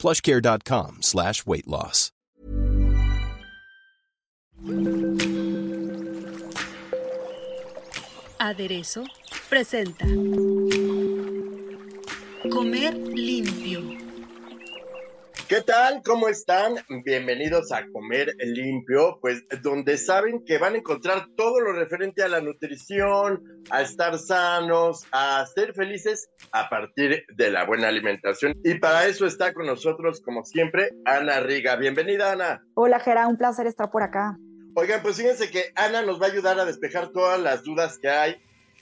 plushcare.com slash weight loss. Aderezo presenta Comer limpio. ¿Qué tal? ¿Cómo están? Bienvenidos a Comer Limpio, pues donde saben que van a encontrar todo lo referente a la nutrición, a estar sanos, a ser felices a partir de la buena alimentación. Y para eso está con nosotros, como siempre, Ana Riga. Bienvenida, Ana. Hola, Gera, un placer estar por acá. Oigan, pues fíjense que Ana nos va a ayudar a despejar todas las dudas que hay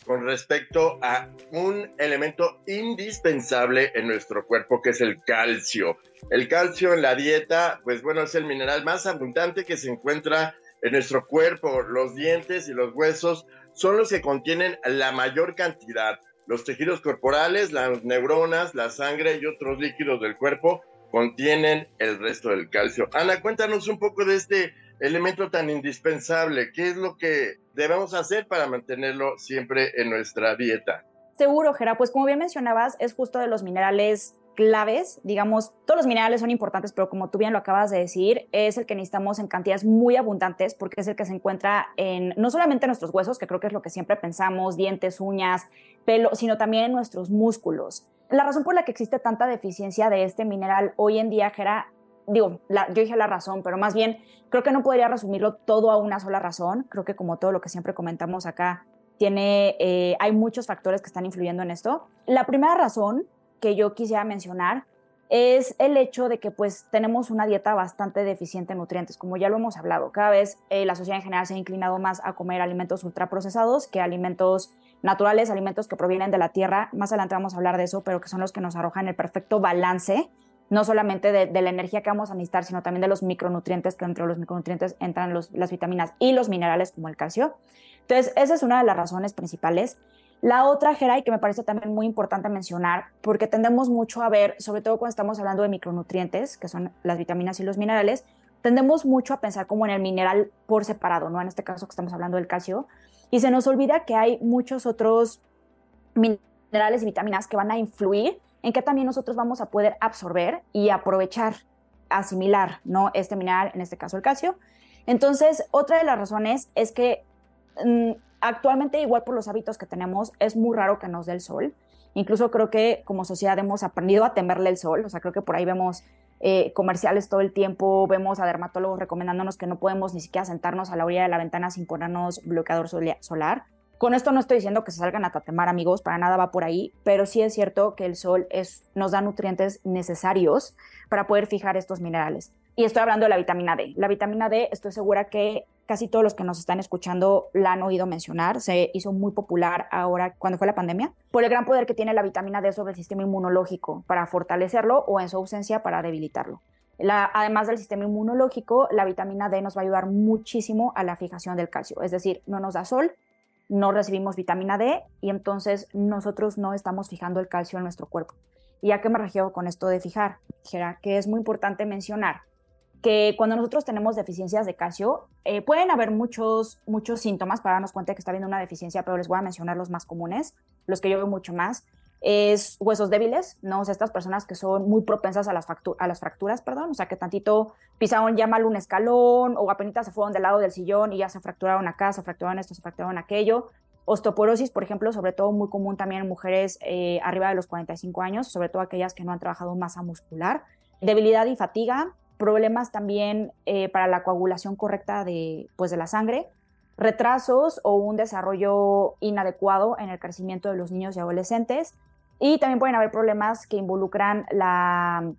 con respecto a un elemento indispensable en nuestro cuerpo, que es el calcio. El calcio en la dieta, pues bueno, es el mineral más abundante que se encuentra en nuestro cuerpo. Los dientes y los huesos son los que contienen la mayor cantidad. Los tejidos corporales, las neuronas, la sangre y otros líquidos del cuerpo contienen el resto del calcio. Ana, cuéntanos un poco de este elemento tan indispensable. ¿Qué es lo que debemos hacer para mantenerlo siempre en nuestra dieta? Seguro, Gera. Pues como bien mencionabas, es justo de los minerales claves, digamos, todos los minerales son importantes, pero como tú bien lo acabas de decir, es el que necesitamos en cantidades muy abundantes porque es el que se encuentra en no solamente en nuestros huesos, que creo que es lo que siempre pensamos, dientes, uñas, pelo, sino también en nuestros músculos. La razón por la que existe tanta deficiencia de este mineral hoy en día, Gera, digo, yo dije la razón, pero más bien creo que no podría resumirlo todo a una sola razón. Creo que como todo lo que siempre comentamos acá, tiene, eh, hay muchos factores que están influyendo en esto. La primera razón que yo quisiera mencionar es el hecho de que pues tenemos una dieta bastante deficiente en nutrientes, como ya lo hemos hablado. Cada vez eh, la sociedad en general se ha inclinado más a comer alimentos ultraprocesados que alimentos naturales, alimentos que provienen de la tierra. Más adelante vamos a hablar de eso, pero que son los que nos arrojan el perfecto balance no solamente de, la energía que vamos a necesitar, sino también de los micronutrientes, que entre los micronutrientes entran las vitaminas y los minerales como el calcio. Entonces, esa es una de las razones principales. La otra, Geray, que me parece también muy importante mencionar, porque tendemos mucho a ver, sobre todo cuando estamos hablando de micronutrientes, que son las vitaminas y los minerales, tendemos mucho a pensar como en el mineral por separado, ¿no? En este caso que estamos hablando del calcio, y se nos olvida que hay muchos otros minerales y vitaminas que van a influir en que también nosotros vamos a poder absorber y aprovechar, asimilar, ¿no? Este mineral, en este caso el calcio. Entonces, otra de las razones es que mm, actualmente, igual por los hábitos que tenemos, es muy raro que nos dé el sol. Incluso creo que como sociedad hemos aprendido a temerle el sol, o sea, creo que por ahí vemos eh, comerciales todo el tiempo, vemos a dermatólogos recomendándonos que no podemos ni siquiera sentarnos a la orilla de la ventana sin ponernos bloqueador solar. Con esto no estoy diciendo que se salgan a tatemar, amigos, para nada va por ahí, pero sí es cierto que el sol nos da nutrientes necesarios para poder fijar estos minerales. Y estoy hablando de la vitamina D. La vitamina D, estoy segura que casi todos los que nos están escuchando la han oído mencionar. Se hizo muy popular ahora cuando fue la pandemia por el gran poder que tiene la vitamina D sobre el sistema inmunológico para fortalecerlo o en su ausencia para debilitarlo. además del sistema inmunológico, la vitamina D nos va a ayudar muchísimo a la fijación del calcio. Es decir, no nos da sol, no recibimos vitamina D y entonces nosotros no estamos fijando el calcio en nuestro cuerpo. ¿Y a qué me refiero con esto de fijar? Que es muy importante mencionar que cuando nosotros tenemos deficiencias de calcio, eh, pueden haber muchos, muchos síntomas para darnos cuenta que está habiendo una deficiencia, pero les voy a mencionar los más comunes, los que yo veo mucho más. Es huesos débiles, ¿no? O sea, estas personas que son muy propensas a las, a las fracturas, perdón, o sea, que tantito pisaron ya mal un escalón o apenas se fueron del lado del sillón y ya se fracturaron acá, se fracturaron esto, se fracturaron aquello. Osteoporosis, por ejemplo, sobre todo muy común también en mujeres eh, arriba de los 45 años, sobre todo aquellas que no han trabajado masa muscular. Debilidad y fatiga, problemas también eh, para la coagulación correcta de, pues, de la sangre, retrasos o un desarrollo inadecuado en el crecimiento de los niños y adolescentes. Y también pueden haber problemas que involucran la,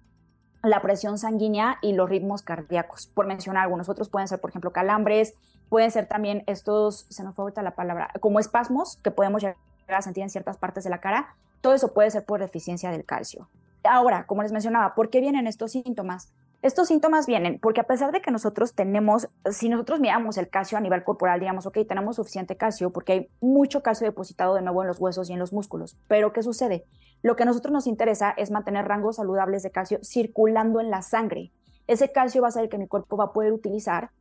la presión sanguínea y los ritmos cardíacos, por mencionar algunos. Otros pueden ser, por ejemplo, calambres, pueden ser también estos, se nos fue ahorita la palabra, como espasmos que podemos llegar a sentir en ciertas partes de la cara. Todo eso puede ser por deficiencia del calcio. Ahora, como les mencionaba, ¿por qué vienen estos síntomas? Estos síntomas vienen porque a pesar de que nosotros tenemos, si nosotros miramos el calcio a nivel corporal, digamos, ok, tenemos suficiente calcio porque hay mucho calcio depositado de nuevo en los huesos y en los músculos. Pero ¿qué sucede? Lo que a nosotros nos interesa es mantener rangos saludables de calcio circulando en la sangre. Ese calcio va a ser el que mi cuerpo va a poder utilizar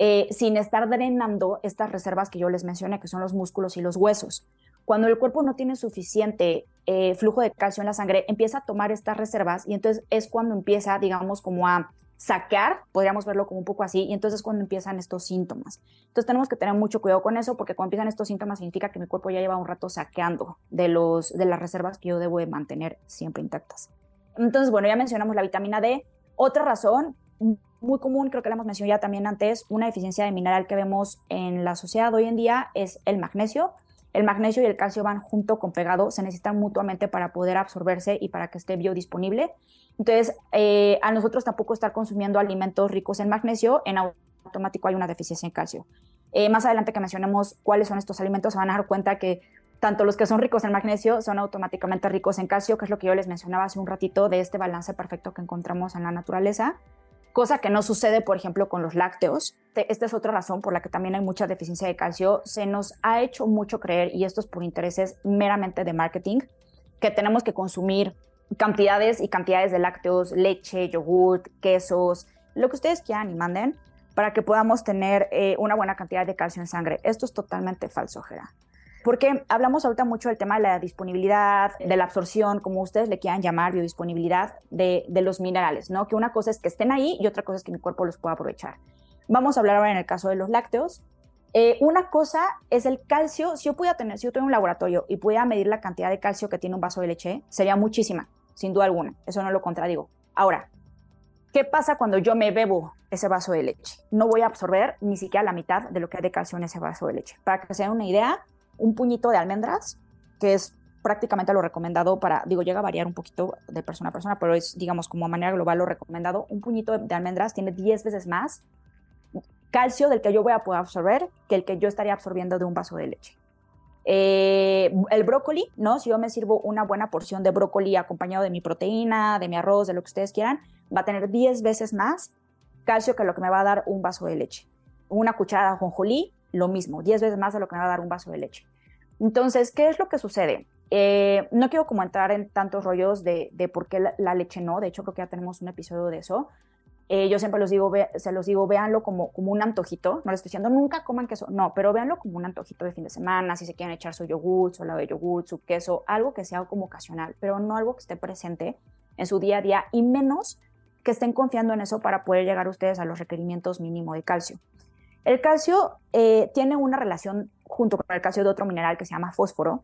eh, sin estar drenando estas reservas que yo les mencioné, que son los músculos y los huesos. Cuando el cuerpo no tiene suficiente eh, flujo de calcio en la sangre, empieza a tomar estas reservas y entonces es cuando empieza, digamos, como a sacar, podríamos verlo como un poco así, y entonces es cuando empiezan estos síntomas. Entonces tenemos que tener mucho cuidado con eso, porque cuando empiezan estos síntomas significa que mi cuerpo ya lleva un rato saqueando de, los, de las reservas que yo debo de mantener siempre intactas. Entonces, bueno, ya mencionamos la vitamina D. Otra razón muy común, creo que la hemos mencionado ya también antes, una deficiencia de mineral que vemos en la sociedad hoy en día es el magnesio. El magnesio y el calcio van junto con pegado, se necesitan mutuamente para poder absorberse y para que esté biodisponible. Entonces, eh, a nosotros tampoco estar consumiendo alimentos ricos en magnesio, en automático hay una deficiencia en calcio. Eh, más adelante que mencionemos cuáles son estos alimentos, se van a dar cuenta que tanto los que son ricos en magnesio son automáticamente ricos en calcio, que es lo que yo les mencionaba hace un ratito de este balance perfecto que encontramos en la naturaleza cosa que no sucede, por ejemplo, con los lácteos. Esta es otra razón por la que también hay mucha deficiencia de calcio. Se nos ha hecho mucho creer, y esto es por intereses meramente de marketing, que tenemos que consumir cantidades y cantidades de lácteos, leche, yogurt, quesos, lo que ustedes quieran y manden, para que podamos tener eh, una buena cantidad de calcio en sangre. Esto es totalmente falso, Gera. Porque hablamos ahorita mucho del tema de la disponibilidad, de la absorción, como ustedes le quieran llamar, biodisponibilidad de, de los minerales, ¿no? Que una cosa es que estén ahí y otra cosa es que mi cuerpo los pueda aprovechar. Vamos a hablar ahora en el caso de los lácteos. Eh, una cosa es el calcio. Si yo pudiera tener, si yo tuviera un laboratorio y pudiera medir la cantidad de calcio que tiene un vaso de leche, sería muchísima, sin duda alguna. Eso no lo contradigo. Ahora, ¿qué pasa cuando yo me bebo ese vaso de leche? No voy a absorber ni siquiera la mitad de lo que hay de calcio en ese vaso de leche. Para que se den una idea, un puñito de almendras, que es prácticamente lo recomendado para, digo, llega a variar un poquito de persona a persona, pero es, digamos, como a manera global lo recomendado. Un puñito de almendras tiene 10 veces más calcio del que yo voy a poder absorber que el que yo estaría absorbiendo de un vaso de leche. Eh, el brócoli, ¿no? Si yo me sirvo una buena porción de brócoli acompañado de mi proteína, de mi arroz, de lo que ustedes quieran, va a tener 10 veces más calcio que lo que me va a dar un vaso de leche. Una cucharada de ajonjolí lo mismo, 10 veces más de lo que me va a dar un vaso de leche. Entonces, ¿qué es lo que sucede? Eh, no quiero como entrar en tantos rollos de, por qué la, leche no, de hecho creo que ya tenemos un episodio de eso. Eh, yo siempre los digo, se los digo, véanlo como, como un antojito, no les estoy diciendo nunca coman queso, no, pero véanlo como un antojito de fin de semana, si se quieren echar su yogur, su lado de yogur, su queso, algo que sea como ocasional, pero no algo que esté presente en su día a día y menos que estén confiando en eso para poder llegar ustedes a los requerimientos mínimos de calcio. El calcio eh, tiene una relación junto con el calcio de otro mineral que se llama fósforo,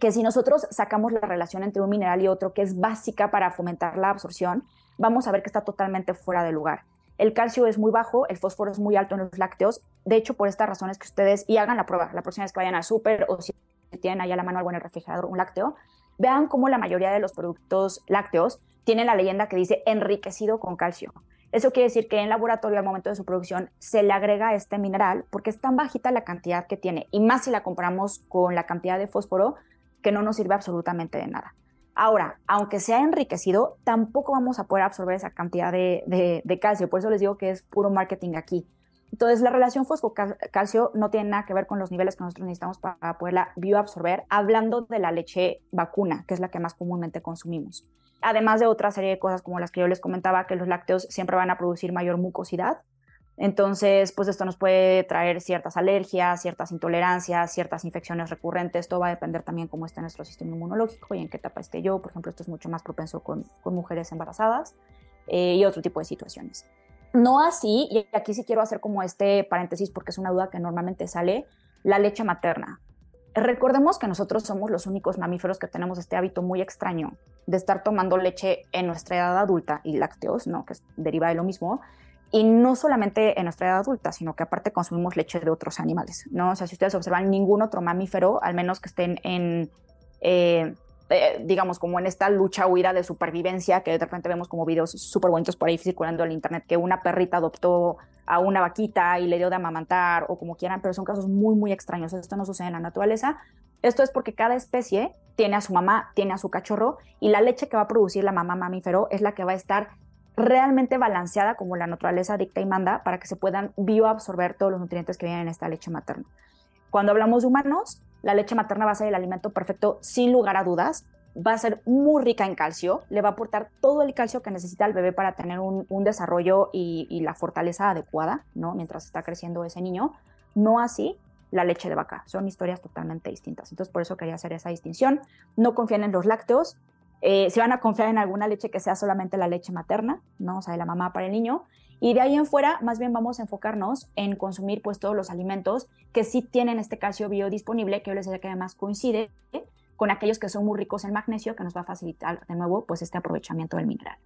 que si nosotros sacamos la relación entre un mineral y otro, que es básica para fomentar la absorción, vamos a ver que está totalmente fuera de lugar. El calcio es muy bajo, el fósforo es muy alto en los lácteos. De hecho, por estas razones que ustedes, hagan la prueba, la próxima vez que vayan al súper o si tienen ahí a la mano algo en el refrigerador, un lácteo, vean cómo la mayoría de los productos lácteos tienen la leyenda que dice enriquecido con calcio. Eso quiere decir que en laboratorio al momento de su producción se le agrega este mineral porque es tan bajita la cantidad que tiene y más si la comparamos con la cantidad de fósforo que no nos sirve absolutamente de nada. Ahora, aunque sea enriquecido, tampoco vamos a poder absorber esa cantidad de, calcio. Por eso les digo que es puro marketing aquí. Entonces, la relación fosfo-calcio no tiene nada que ver con los niveles que nosotros necesitamos para poderla bioabsorber, hablando de la leche vacuna, que es la que más comúnmente consumimos además de otra serie de cosas como las que yo les comentaba, que los lácteos siempre van a producir mayor mucosidad. Entonces, pues esto nos puede traer ciertas alergias, ciertas intolerancias, ciertas infecciones recurrentes. Todo va a depender también cómo está nuestro sistema inmunológico y en qué etapa esté yo. Por ejemplo, esto es mucho más propenso con, mujeres embarazadas eh, y otro tipo de situaciones. No así, y aquí sí quiero hacer como este paréntesis porque es una duda que normalmente sale, la leche materna. Recordemos que nosotros somos los únicos mamíferos que tenemos este hábito muy extraño de estar tomando leche en nuestra edad adulta y lácteos, ¿no? que deriva de lo mismo, y no solamente en nuestra edad adulta, sino que aparte consumimos leche de otros animales, ¿no? O sea, si ustedes observan ningún otro mamífero, al menos que estén en, eh, eh, digamos, como en esta lucha huida de supervivencia, que de repente vemos como videos súper bonitos por ahí circulando en internet, que una perrita adoptó a una vaquita y le dio de amamantar o como quieran, pero son casos muy, muy extraños. Esto no sucede en la naturaleza. Esto es porque cada especie tiene a su mamá, tiene a su cachorro y la leche que va a producir la mamá mamífero es la que va a estar realmente balanceada como la naturaleza dicta y manda para que se puedan bioabsorber todos los nutrientes que vienen en esta leche materna. Cuando hablamos de humanos, la leche materna va a ser el alimento perfecto sin lugar a dudas. Va a ser muy rica en calcio, le va a aportar todo el calcio que necesita el bebé para tener un, desarrollo y, la fortaleza adecuada, ¿no? Mientras está creciendo ese niño. No así la leche de vaca, son historias totalmente distintas. Entonces, por eso quería hacer esa distinción. No confíen en los lácteos, eh, si van a confiar en alguna leche que sea solamente la leche materna, ¿no? O sea, de la mamá para el niño. Y de ahí en fuera, más bien vamos a enfocarnos en consumir pues todos los alimentos que sí tienen este calcio biodisponible, que yo les decía que además coincide con aquellos que son muy ricos en magnesio, que nos va a facilitar de nuevo pues este aprovechamiento del mineral.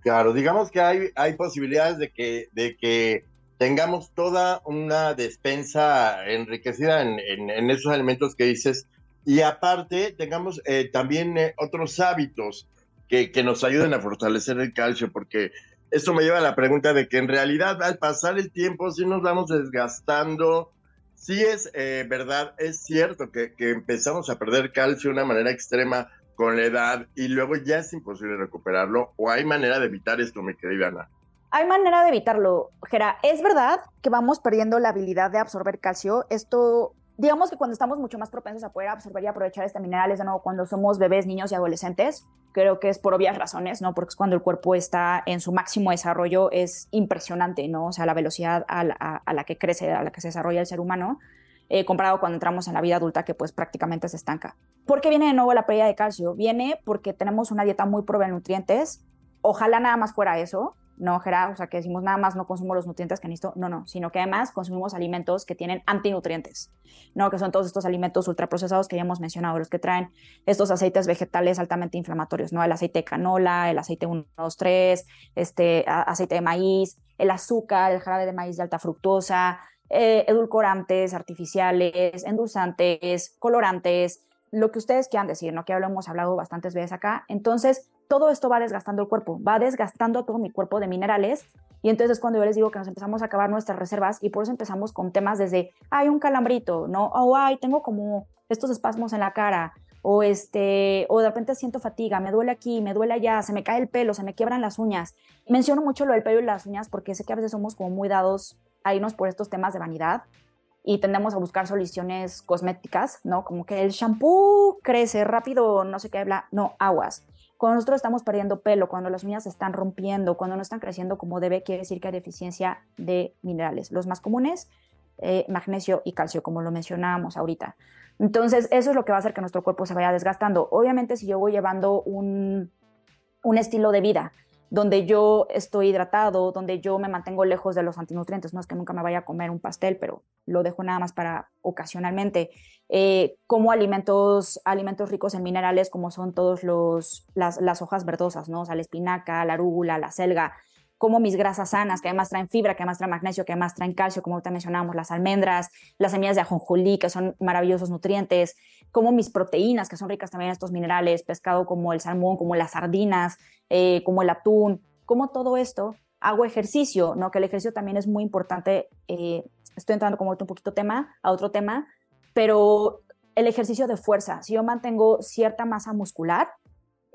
Claro, digamos que hay, hay posibilidades de que, de que tengamos toda una despensa enriquecida en, en, en esos alimentos que dices, y aparte tengamos eh, también eh, otros hábitos que, que, nos ayuden a fortalecer el calcio, porque esto me lleva a la pregunta de que en realidad al pasar el tiempo sí nos vamos desgastando, sí es eh, verdad, es cierto que, que, empezamos a perder calcio de una manera extrema con la edad y luego ya es imposible recuperarlo, o hay manera de evitar esto, mi querida Ana. Hay manera de evitarlo, Gera. Es verdad que vamos perdiendo la habilidad de absorber calcio. Esto digamos que cuando estamos mucho más propensos a poder absorber y aprovechar este mineral es de nuevo cuando somos bebés, niños y adolescentes. Creo que es por obvias razones, ¿no? Porque es cuando el cuerpo está en su máximo desarrollo, es impresionante, ¿no? O sea, la velocidad a la, que crece, a la que se desarrolla el ser humano, eh, comparado cuando entramos en la vida adulta, que pues prácticamente se estanca. ¿Por qué viene de nuevo la pérdida de calcio? Viene porque tenemos una dieta muy pobre de nutrientes. Ojalá nada más fuera eso, no, Gerard, o sea, que decimos nada más no consumo los nutrientes que necesito, no, no, sino que además consumimos alimentos que tienen antinutrientes, ¿no? Que son todos estos alimentos ultraprocesados que ya hemos mencionado, los que traen estos aceites vegetales altamente inflamatorios, ¿no? El aceite de canola, el aceite 1, 2, 3, este, aceite de maíz, el azúcar, el jarabe de maíz de alta fructosa, eh, edulcorantes artificiales, endulzantes, colorantes, lo que ustedes quieran decir, ¿no? Que ya lo hemos hablado bastantes veces acá. Entonces, todo esto va desgastando el cuerpo, va desgastando todo mi cuerpo de minerales. Y entonces es cuando yo les digo que nos empezamos a acabar nuestras reservas y por eso empezamos con temas desde, hay un calambrito, ¿no? O, ay, tengo como estos espasmos en la cara, o este, o de repente siento fatiga, me duele aquí, me duele allá, se me cae el pelo, se me quiebran las uñas. Menciono mucho lo del pelo y las uñas porque sé que a veces somos como muy dados a irnos por estos temas de vanidad y tendemos a buscar soluciones cosméticas, ¿no? Como que el shampoo crece rápido, no sé qué, bla, no, aguas. Cuando nosotros estamos perdiendo pelo, cuando las uñas se están rompiendo, cuando no están creciendo como debe, quiere decir que hay deficiencia de minerales. Los más comunes, eh, magnesio y calcio, como lo mencionábamos ahorita. Entonces, eso es lo que va a hacer que nuestro cuerpo se vaya desgastando. Obviamente, si yo voy llevando un, un estilo de vida donde yo estoy hidratado, donde yo me mantengo lejos de los antinutrientes. No es que nunca me vaya a comer un pastel, pero lo dejo nada más para ocasionalmente. Eh, como alimentos, alimentos ricos en minerales, como son todos los las, las hojas verdosas, ¿no? La espinaca, la arúgula, la selga, como mis grasas sanas, que además traen fibra, que además traen magnesio, que además traen calcio, como ahorita mencionábamos, las almendras, las semillas de ajonjolí, que son maravillosos nutrientes, como mis proteínas, que son ricas también en estos minerales, pescado como el salmón, como las sardinas, eh, como el atún, como todo esto. Hago ejercicio, ¿no? Que el ejercicio también es muy importante. Eh, estoy entrando como un poquito tema, a otro tema, pero el ejercicio de fuerza, si yo mantengo cierta masa muscular,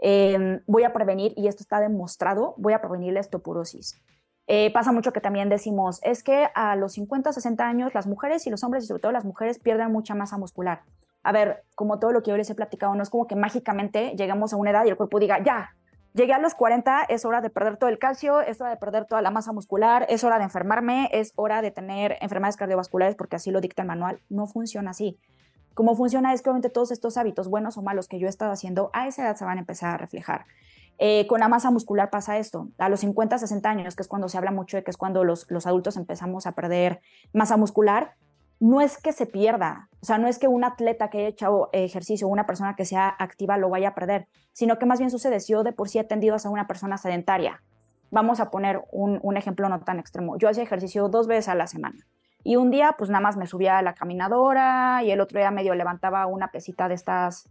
Em, voy a prevenir, y esto está demostrado, voy a prevenir la osteoporosis. Eh, pasa mucho que también decimos, es que a los 50, 60 años las mujeres y los hombres, y sobre todo las mujeres, pierden mucha masa muscular. A ver, como todo lo que yo les he platicado, no es como que mágicamente llegamos a una edad y el cuerpo diga, ya, llegué a los 40, es hora de perder todo el calcio, es hora de perder toda la masa muscular, es hora de enfermarme, es hora de tener enfermedades cardiovasculares porque así lo dicta el manual. No funciona así. Cómo funciona es que obviamente todos estos hábitos, buenos o malos, que yo he estado haciendo, a esa edad se van a empezar a reflejar. Eh, con la masa muscular pasa esto. A los 50, 60 años, que es cuando se habla mucho de que es cuando los, los adultos empezamos a perder masa muscular, no es que se pierda, o sea, no es que un atleta que haya hecho ejercicio o una persona que sea activa lo vaya a perder, sino que más bien sucede si yo de por sí he tendido a una persona sedentaria. Vamos a poner un, un ejemplo no tan extremo. Yo hacía ejercicio dos veces a la semana. Y un día, pues nada más me subía a la caminadora y el otro día medio levantaba una pesita de estas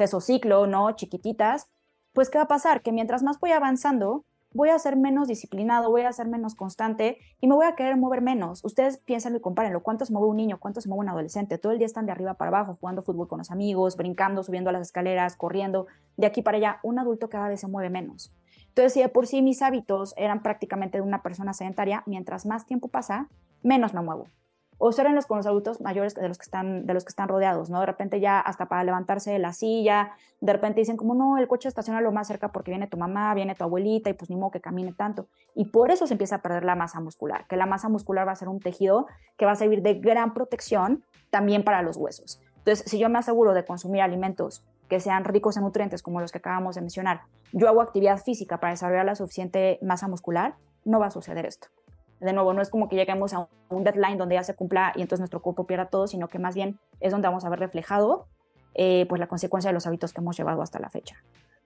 peso ciclo, ¿no? Chiquititas. Pues, ¿qué va a pasar? Que mientras más voy avanzando, voy a ser menos disciplinado, voy a ser menos constante y me voy a querer mover menos. Ustedes piensan y compárenlo. ¿Cuánto se mueve un niño? ¿Cuánto se mueve un adolescente? Todo el día están de arriba para abajo, jugando fútbol con los amigos, brincando, subiendo las escaleras, corriendo, de aquí para allá. Un adulto cada vez se mueve menos. Entonces, si de por sí mis hábitos eran prácticamente de una persona sedentaria, mientras más tiempo pasa, menos me muevo observenlos con los adultos mayores de los que están, de los que están rodeados, ¿no? De repente ya hasta para levantarse de la silla, de repente dicen como, no, el coche estaciona lo más cerca porque viene tu mamá, viene tu abuelita y pues ni modo que camine tanto. Y por eso se empieza a perder la masa muscular, que la masa muscular va a ser un tejido que va a servir de gran protección también para los huesos. Entonces, si yo me aseguro de consumir alimentos que sean ricos en nutrientes como los que acabamos de mencionar, yo hago actividad física para desarrollar la suficiente masa muscular, no va a suceder esto de nuevo, no es como que lleguemos a un deadline donde ya se cumpla y entonces nuestro cuerpo pierda todo, sino que más bien es donde vamos a ver reflejado eh, pues la consecuencia de los hábitos que hemos llevado hasta la fecha.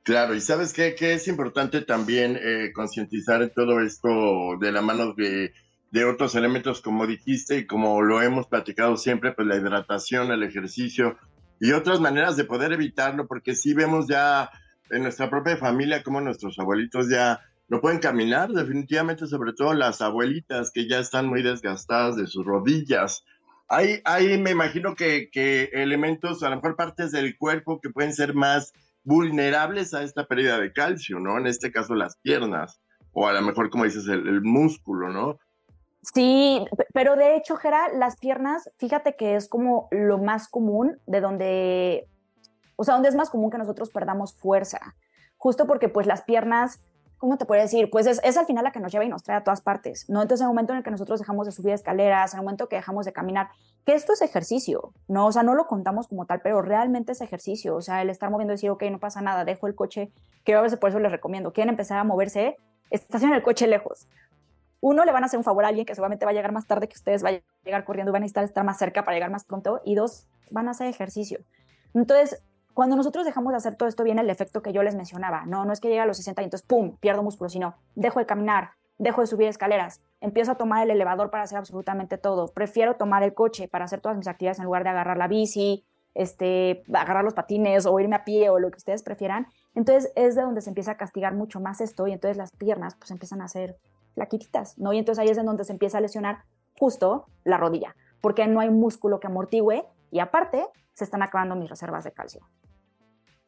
Claro, y sabes qué, que es importante también eh, concientizar en todo esto de la mano de, de, otros elementos, como dijiste, y como lo hemos platicado siempre, pues la hidratación, el ejercicio y otras maneras de poder evitarlo, porque sí vemos ya en nuestra propia familia como nuestros abuelitos ya no pueden caminar, definitivamente, sobre todo las abuelitas que ya están muy desgastadas de sus rodillas. Hay, hay me imagino que, que elementos, a lo mejor partes del cuerpo que pueden ser más vulnerables a esta pérdida de calcio, ¿no? En este caso las piernas, o a lo mejor, como dices, el, el músculo, ¿no? Sí, pero de hecho, Gera, las piernas, fíjate que es como lo más común de donde, o sea, donde es más común que nosotros perdamos fuerza, justo porque pues las piernas ¿cómo te puedo decir? Pues es, es, al final la que nos lleva y nos trae a todas partes, ¿no? Entonces, en el momento en el que nosotros dejamos de subir escaleras, en el momento que dejamos de caminar, que esto es ejercicio, ¿no? O sea, no lo contamos como tal, pero realmente es ejercicio, o sea, el estar moviendo y decir, ok, no pasa nada, dejo el coche, que a veces por eso les recomiendo, quieren empezar a moverse, estacionen el coche lejos. Uno, le van a hacer un favor a alguien que seguramente va a llegar más tarde que ustedes, va a llegar corriendo y van a necesitar estar más cerca para llegar más pronto. Y dos, van a hacer ejercicio. Entonces, cuando nosotros dejamos de hacer todo esto, viene el efecto que yo les mencionaba. No, no es que llegue a los 60 y entonces, ¡pum!, pierdo músculo, sino dejo de caminar, dejo de subir escaleras, empiezo a tomar el elevador para hacer absolutamente todo. Prefiero tomar el coche para hacer todas mis actividades en lugar de agarrar la bici, este, agarrar los patines o irme a pie o lo que ustedes prefieran. Entonces es de donde se empieza a castigar mucho más esto y entonces las piernas pues empiezan a ser flaquititas, ¿no? Y entonces ahí es en donde se empieza a lesionar justo la rodilla, porque no hay músculo que amortigüe y aparte se están acabando mis reservas de calcio.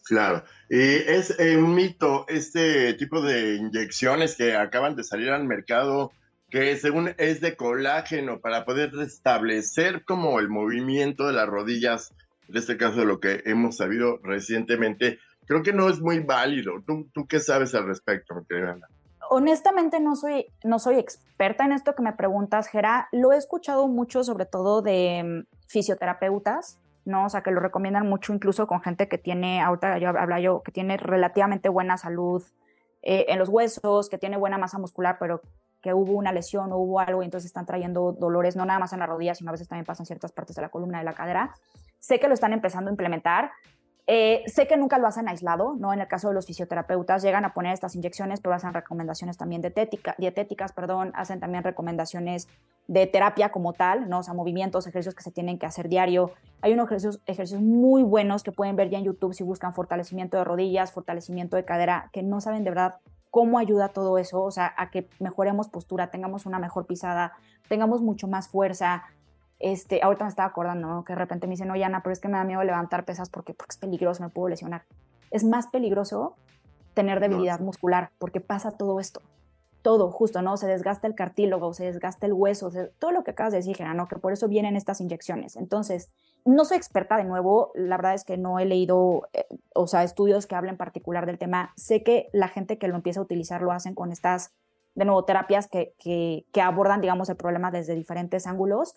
Claro, y es eh, un mito este tipo de inyecciones que acaban de salir al mercado, que según es de colágeno para poder restablecer como el movimiento de las rodillas, en este caso de lo que hemos sabido recientemente, creo que no es muy válido. ¿Tú, tú qué sabes al respecto, Honestamente no soy, no soy experta en esto que me preguntas, Gera. Lo he escuchado mucho, sobre todo de mm, fisioterapeutas, ¿no? O sea, que lo recomiendan mucho incluso con gente que tiene, ahorita yo habla yo, que tiene relativamente buena salud eh, en los huesos, que tiene buena masa muscular, pero que hubo una lesión o hubo algo y entonces están trayendo dolores, no nada más en la rodilla, sino a veces también pasan ciertas partes de la columna de la cadera. Sé que lo están empezando a implementar. Eh, sé que nunca lo hacen aislado, ¿no? En el caso de los fisioterapeutas, llegan a poner estas inyecciones, pero hacen recomendaciones también dietética, dietéticas, perdón, hacen también recomendaciones de terapia como tal, ¿no? O sea, movimientos, ejercicios que se tienen que hacer diario. Hay unos ejercicios, ejercicios muy buenos que pueden ver ya en YouTube si buscan fortalecimiento de rodillas, fortalecimiento de cadera, que no saben de verdad cómo ayuda todo eso, o sea, a que mejoremos postura, tengamos una mejor pisada, tengamos mucho más fuerza, este, ahorita me estaba acordando, que de repente me dicen, oye Ana, pero es que me da miedo levantar pesas porque, porque es peligroso, me puedo lesionar. Es más peligroso tener debilidad muscular porque pasa todo esto. Todo, justo, ¿no? Se desgasta el cartílago, se desgasta el hueso, todo lo que acabas de decir, ¿no? Que por eso vienen estas inyecciones. Entonces, no soy experta de nuevo, la verdad es que no he leído, eh, o sea, estudios que hablen en particular del tema. Sé que la gente que lo empieza a utilizar lo hacen con estas, de nuevo, terapias que, que, que abordan, digamos, el problema desde diferentes ángulos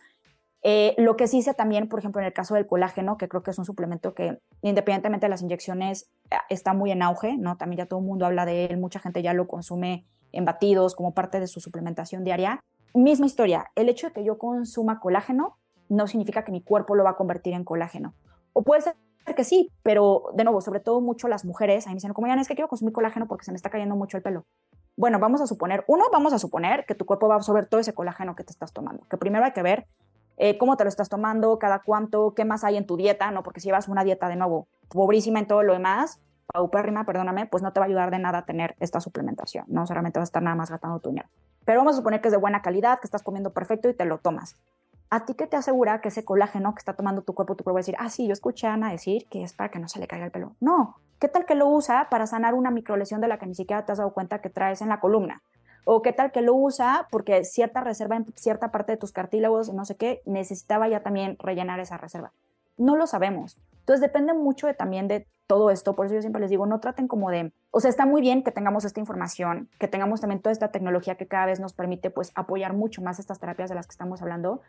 eh, lo que sí sé también, por ejemplo, en el caso del colágeno, que creo que es un suplemento que independientemente de las inyecciones eh, está muy en auge, ¿no? También ya todo el mundo habla de él, mucha gente ya lo consume en batidos como parte de su suplementación diaria. Misma historia, el hecho de que yo consuma colágeno no significa que mi cuerpo lo va a convertir en colágeno. O puede ser que sí, pero de nuevo, sobre todo mucho las mujeres, a mí me dicen, como ya es que quiero consumir colágeno porque se me está cayendo mucho el pelo. Bueno, vamos a suponer, uno, vamos a suponer que tu cuerpo va a absorber todo ese colágeno que te estás tomando, que primero hay que ver eh, cómo te lo estás tomando, cada cuánto, qué más hay en tu dieta, ¿no? Porque si llevas una dieta de nuevo pobrísima en todo lo demás, paupérrima, perdóname, pues no te va a ayudar de nada tener esta suplementación, ¿no? Solamente vas a estar nada más gastando tu dinero. Pero vamos a suponer que es de buena calidad, que estás comiendo perfecto y te lo tomas. ¿A ti qué te asegura que ese colágeno que está tomando tu cuerpo, tu cuerpo va a decir, ah, sí, yo escuché a Ana decir que es para que no se le caiga el pelo? No, ¿Qué tal que lo usa para sanar una microlesión de la que ni siquiera te has dado cuenta que traes en la columna? ¿O qué tal que lo usa porque cierta reserva en cierta parte de tus cartílagos, no sé qué, necesitaba ya también rellenar esa reserva? No lo sabemos. Entonces depende mucho también de todo esto. Por eso yo siempre les digo, no traten como de, o sea, está muy bien que tengamos esta información, que tengamos también toda esta tecnología que cada vez nos permite pues apoyar mucho más estas terapias de las que estamos hablando,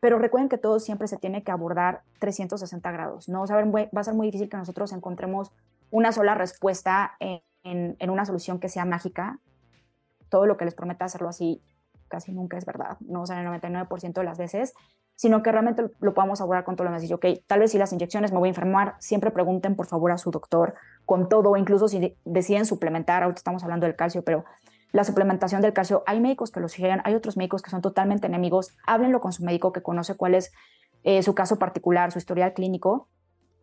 pero recuerden que todo siempre se tiene que abordar 360 grados, ¿no? O va a ser muy difícil que nosotros encontremos una sola respuesta en, una solución que sea mágica. Todo lo que les prometa hacerlo así casi nunca es verdad, no o sea, el 99% de las veces, sino que realmente lo podamos abordar con todo lo demás. Y, ok, tal vez si las inyecciones me voy a enfermar, siempre pregunten por favor a su doctor con todo, incluso si deciden suplementar, ahorita estamos hablando del calcio, pero la suplementación del calcio. Hay médicos que lo sugieren, hay otros médicos que son totalmente enemigos. Háblenlo con su médico que conoce cuál es eh, su caso particular, su historial clínico.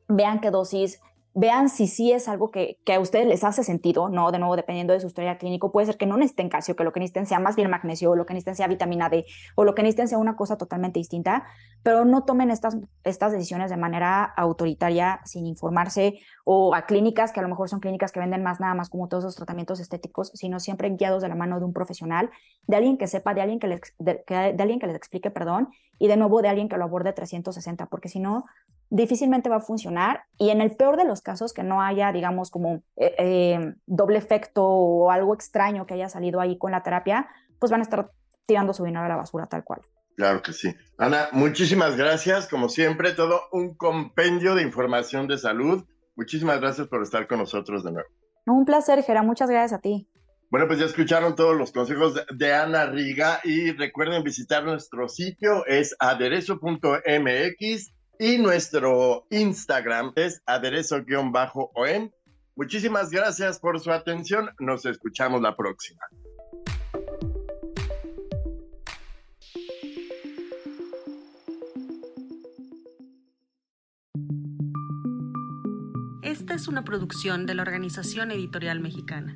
Vean qué dosis vean si sí es algo que, a ustedes les hace sentido, ¿no? De nuevo, dependiendo de su historia clínico, puede ser que no necesiten calcio, que lo que necesiten sea más bien magnesio, o lo que necesiten sea vitamina D, o lo que necesiten sea una cosa totalmente distinta, pero no tomen estas, estas decisiones de manera autoritaria, sin informarse, o a clínicas que a lo mejor son clínicas que venden más nada más como todos los tratamientos estéticos, sino siempre guiados de la mano de un profesional, de alguien que sepa, de alguien que les, de alguien que les explique, perdón, y de nuevo de alguien que lo aborde 360, porque si no, difícilmente va a funcionar y en el peor de los casos que no haya, digamos, como eh, eh, doble efecto o algo extraño que haya salido ahí con la terapia, pues van a estar tirando su dinero a la basura tal cual. Claro que sí. Ana, muchísimas gracias. Como siempre, todo un compendio de información de salud. Muchísimas gracias por estar con nosotros de nuevo. Un placer, Gera. Muchas gracias a ti. Bueno, pues ya escucharon todos los consejos de Ana Riga y recuerden visitar nuestro sitio, es aderezo.mx y nuestro Instagram es aderezo-om. Muchísimas gracias por su atención. Nos escuchamos la próxima. Esta es una producción de la Organización Editorial Mexicana.